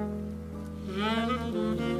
음.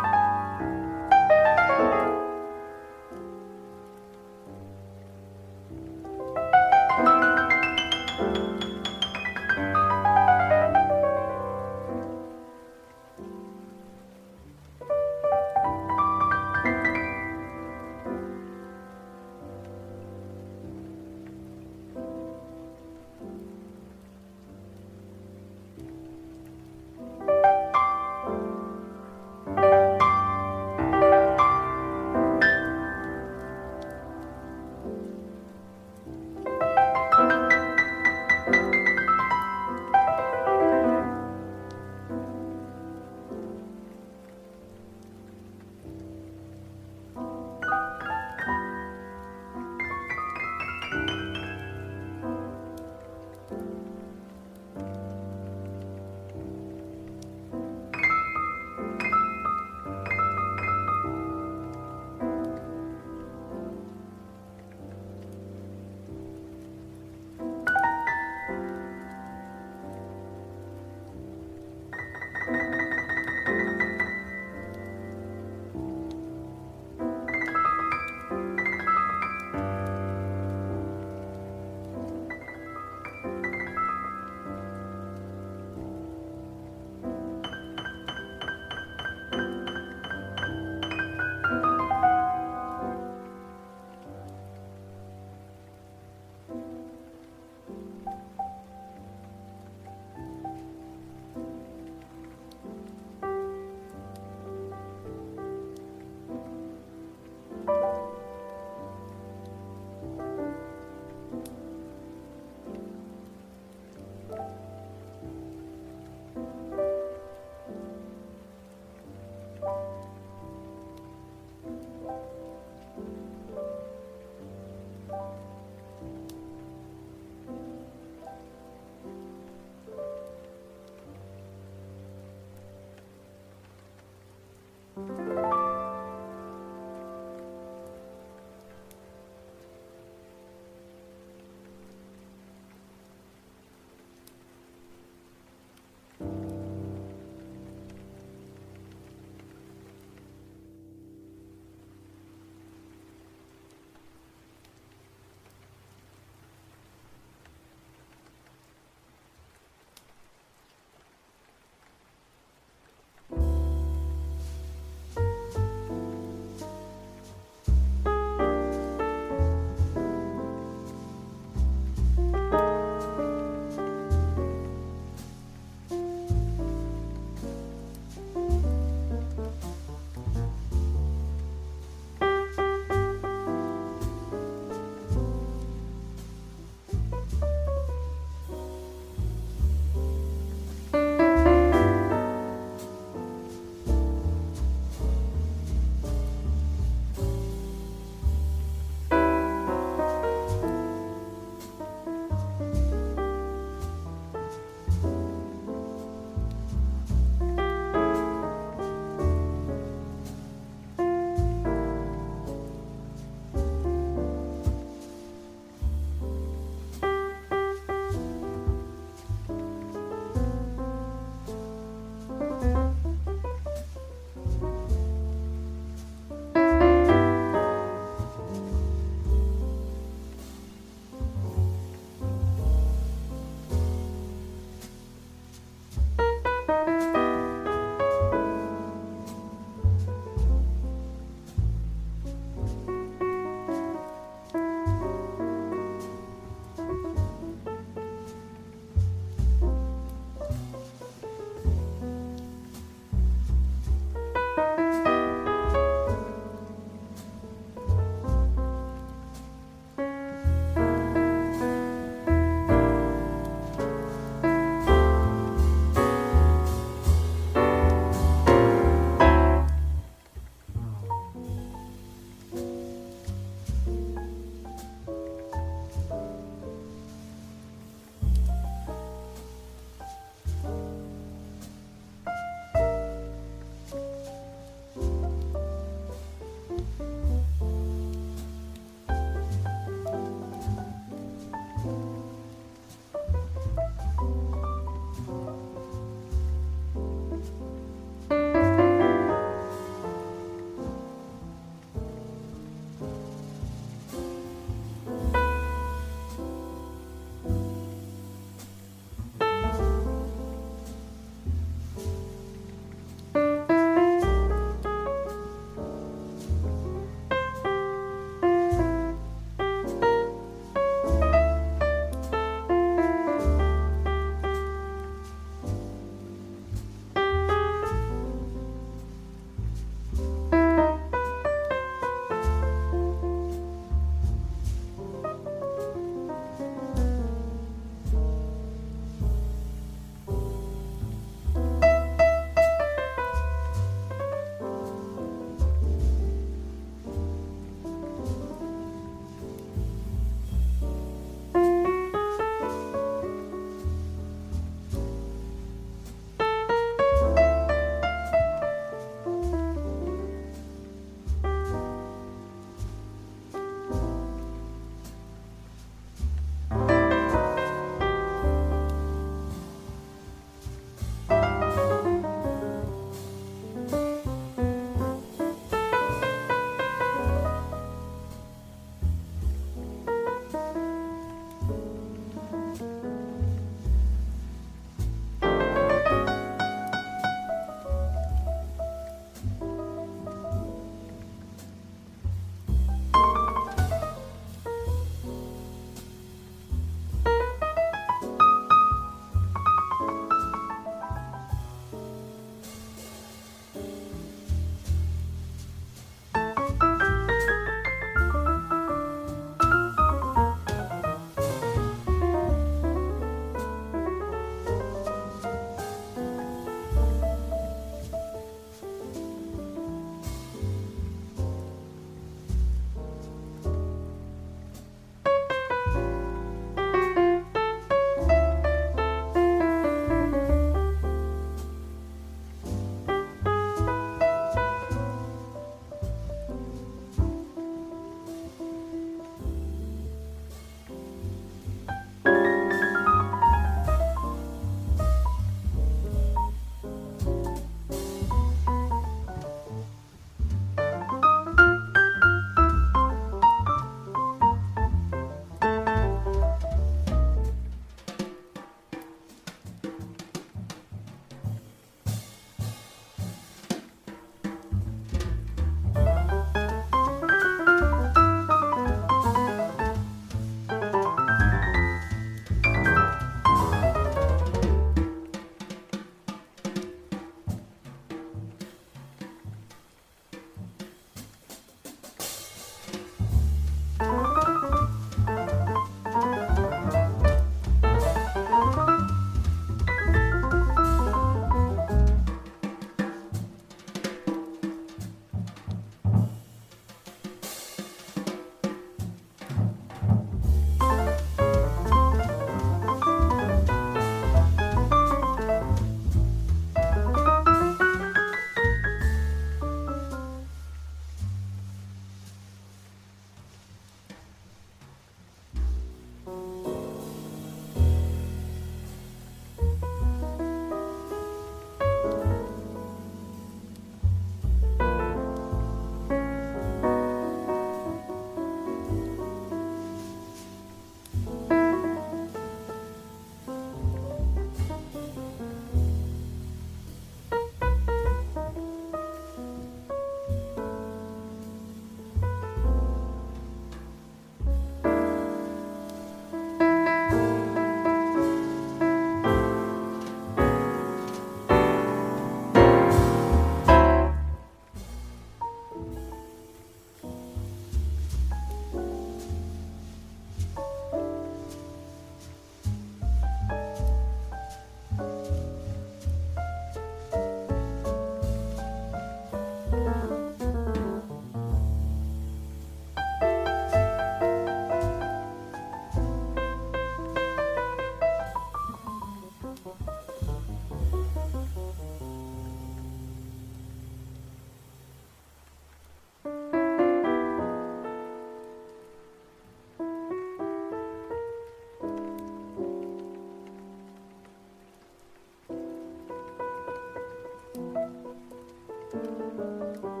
うん。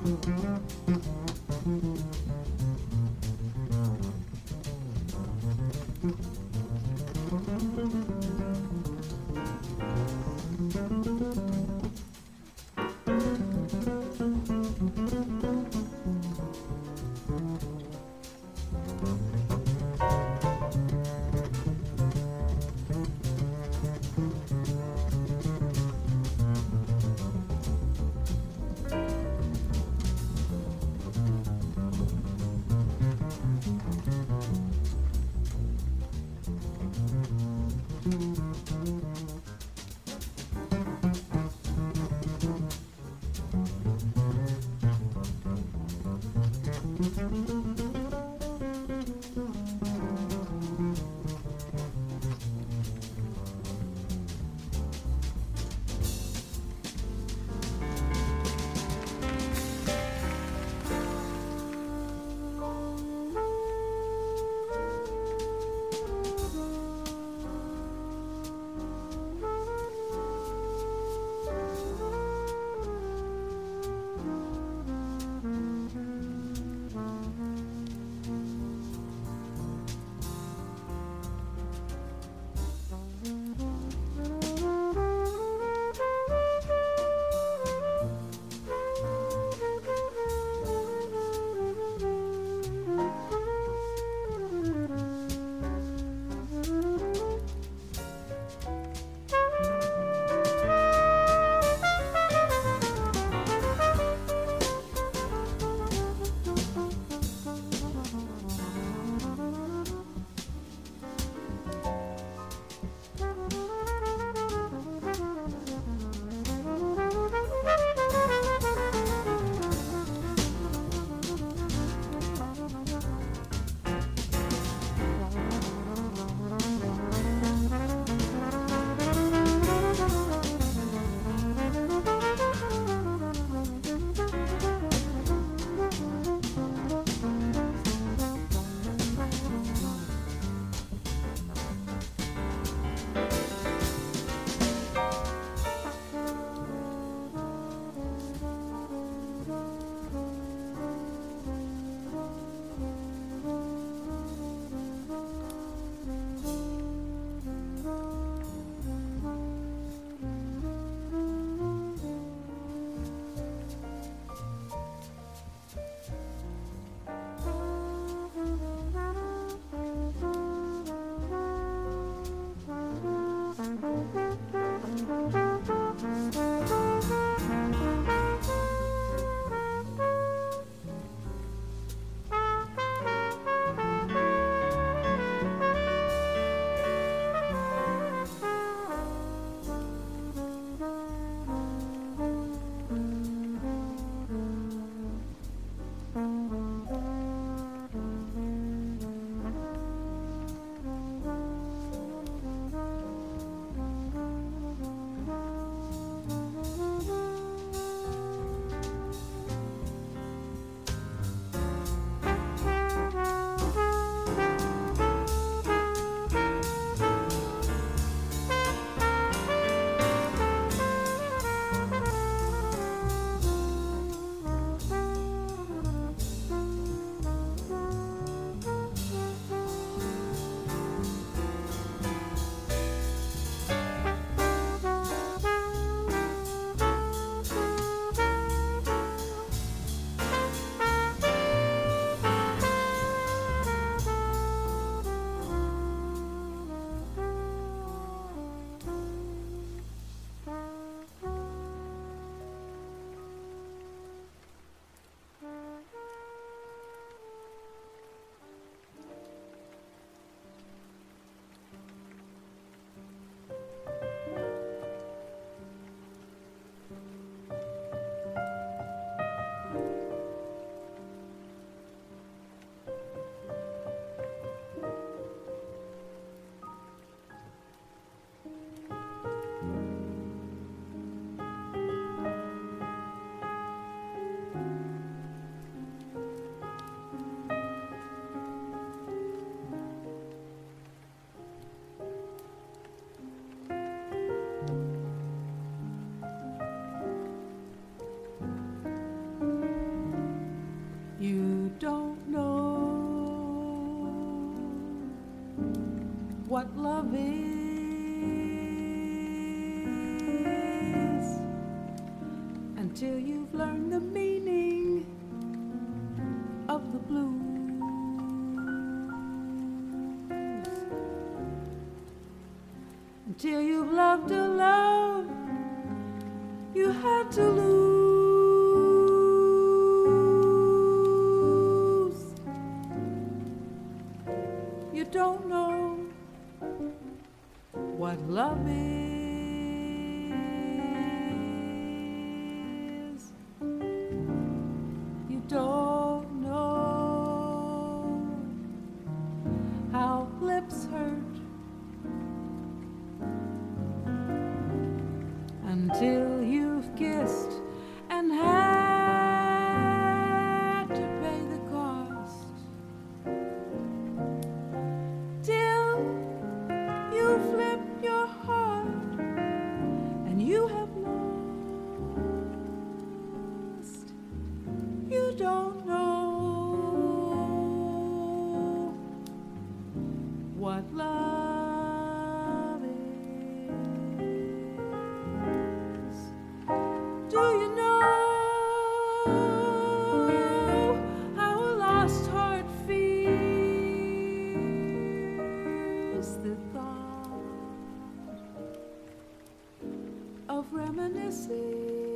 Thank you. what love is until you've learned the meaning of the blues. Until you've loved a of reminiscing.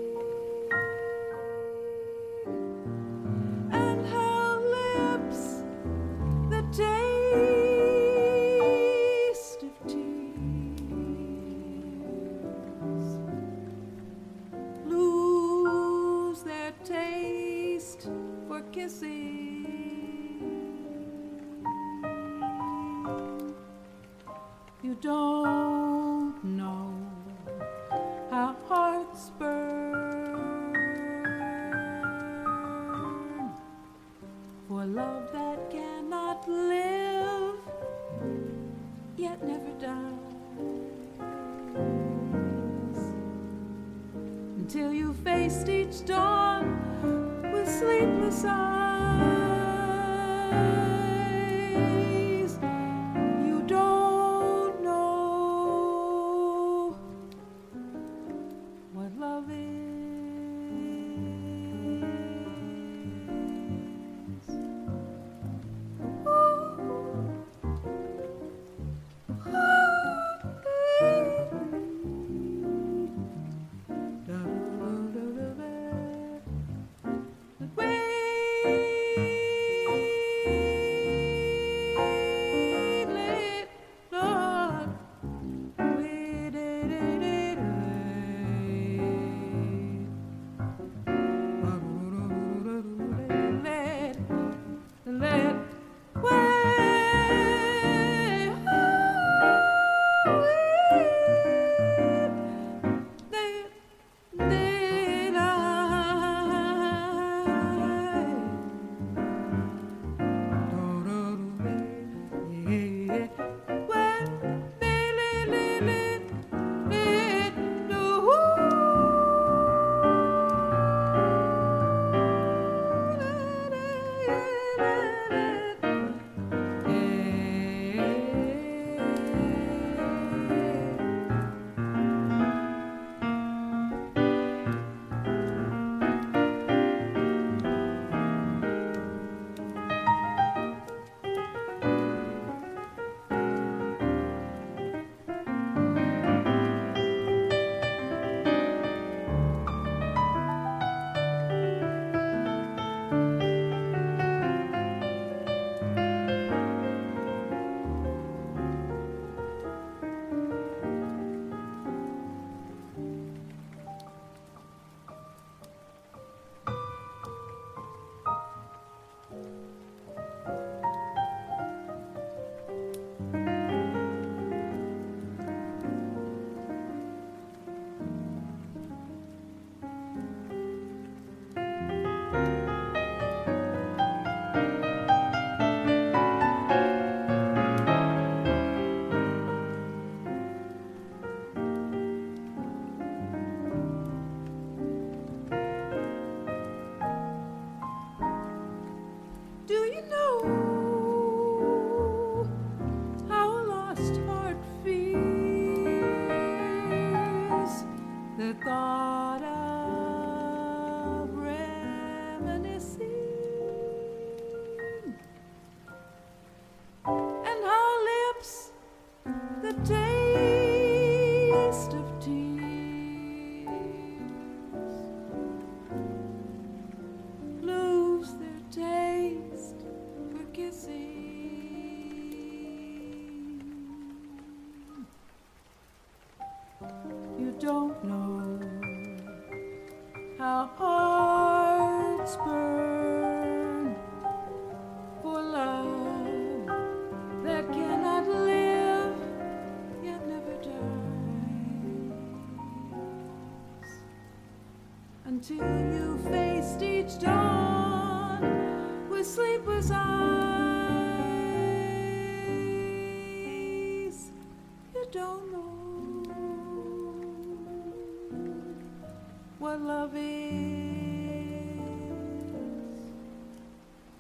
love is.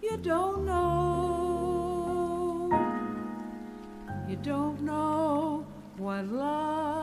You don't know. You don't know what love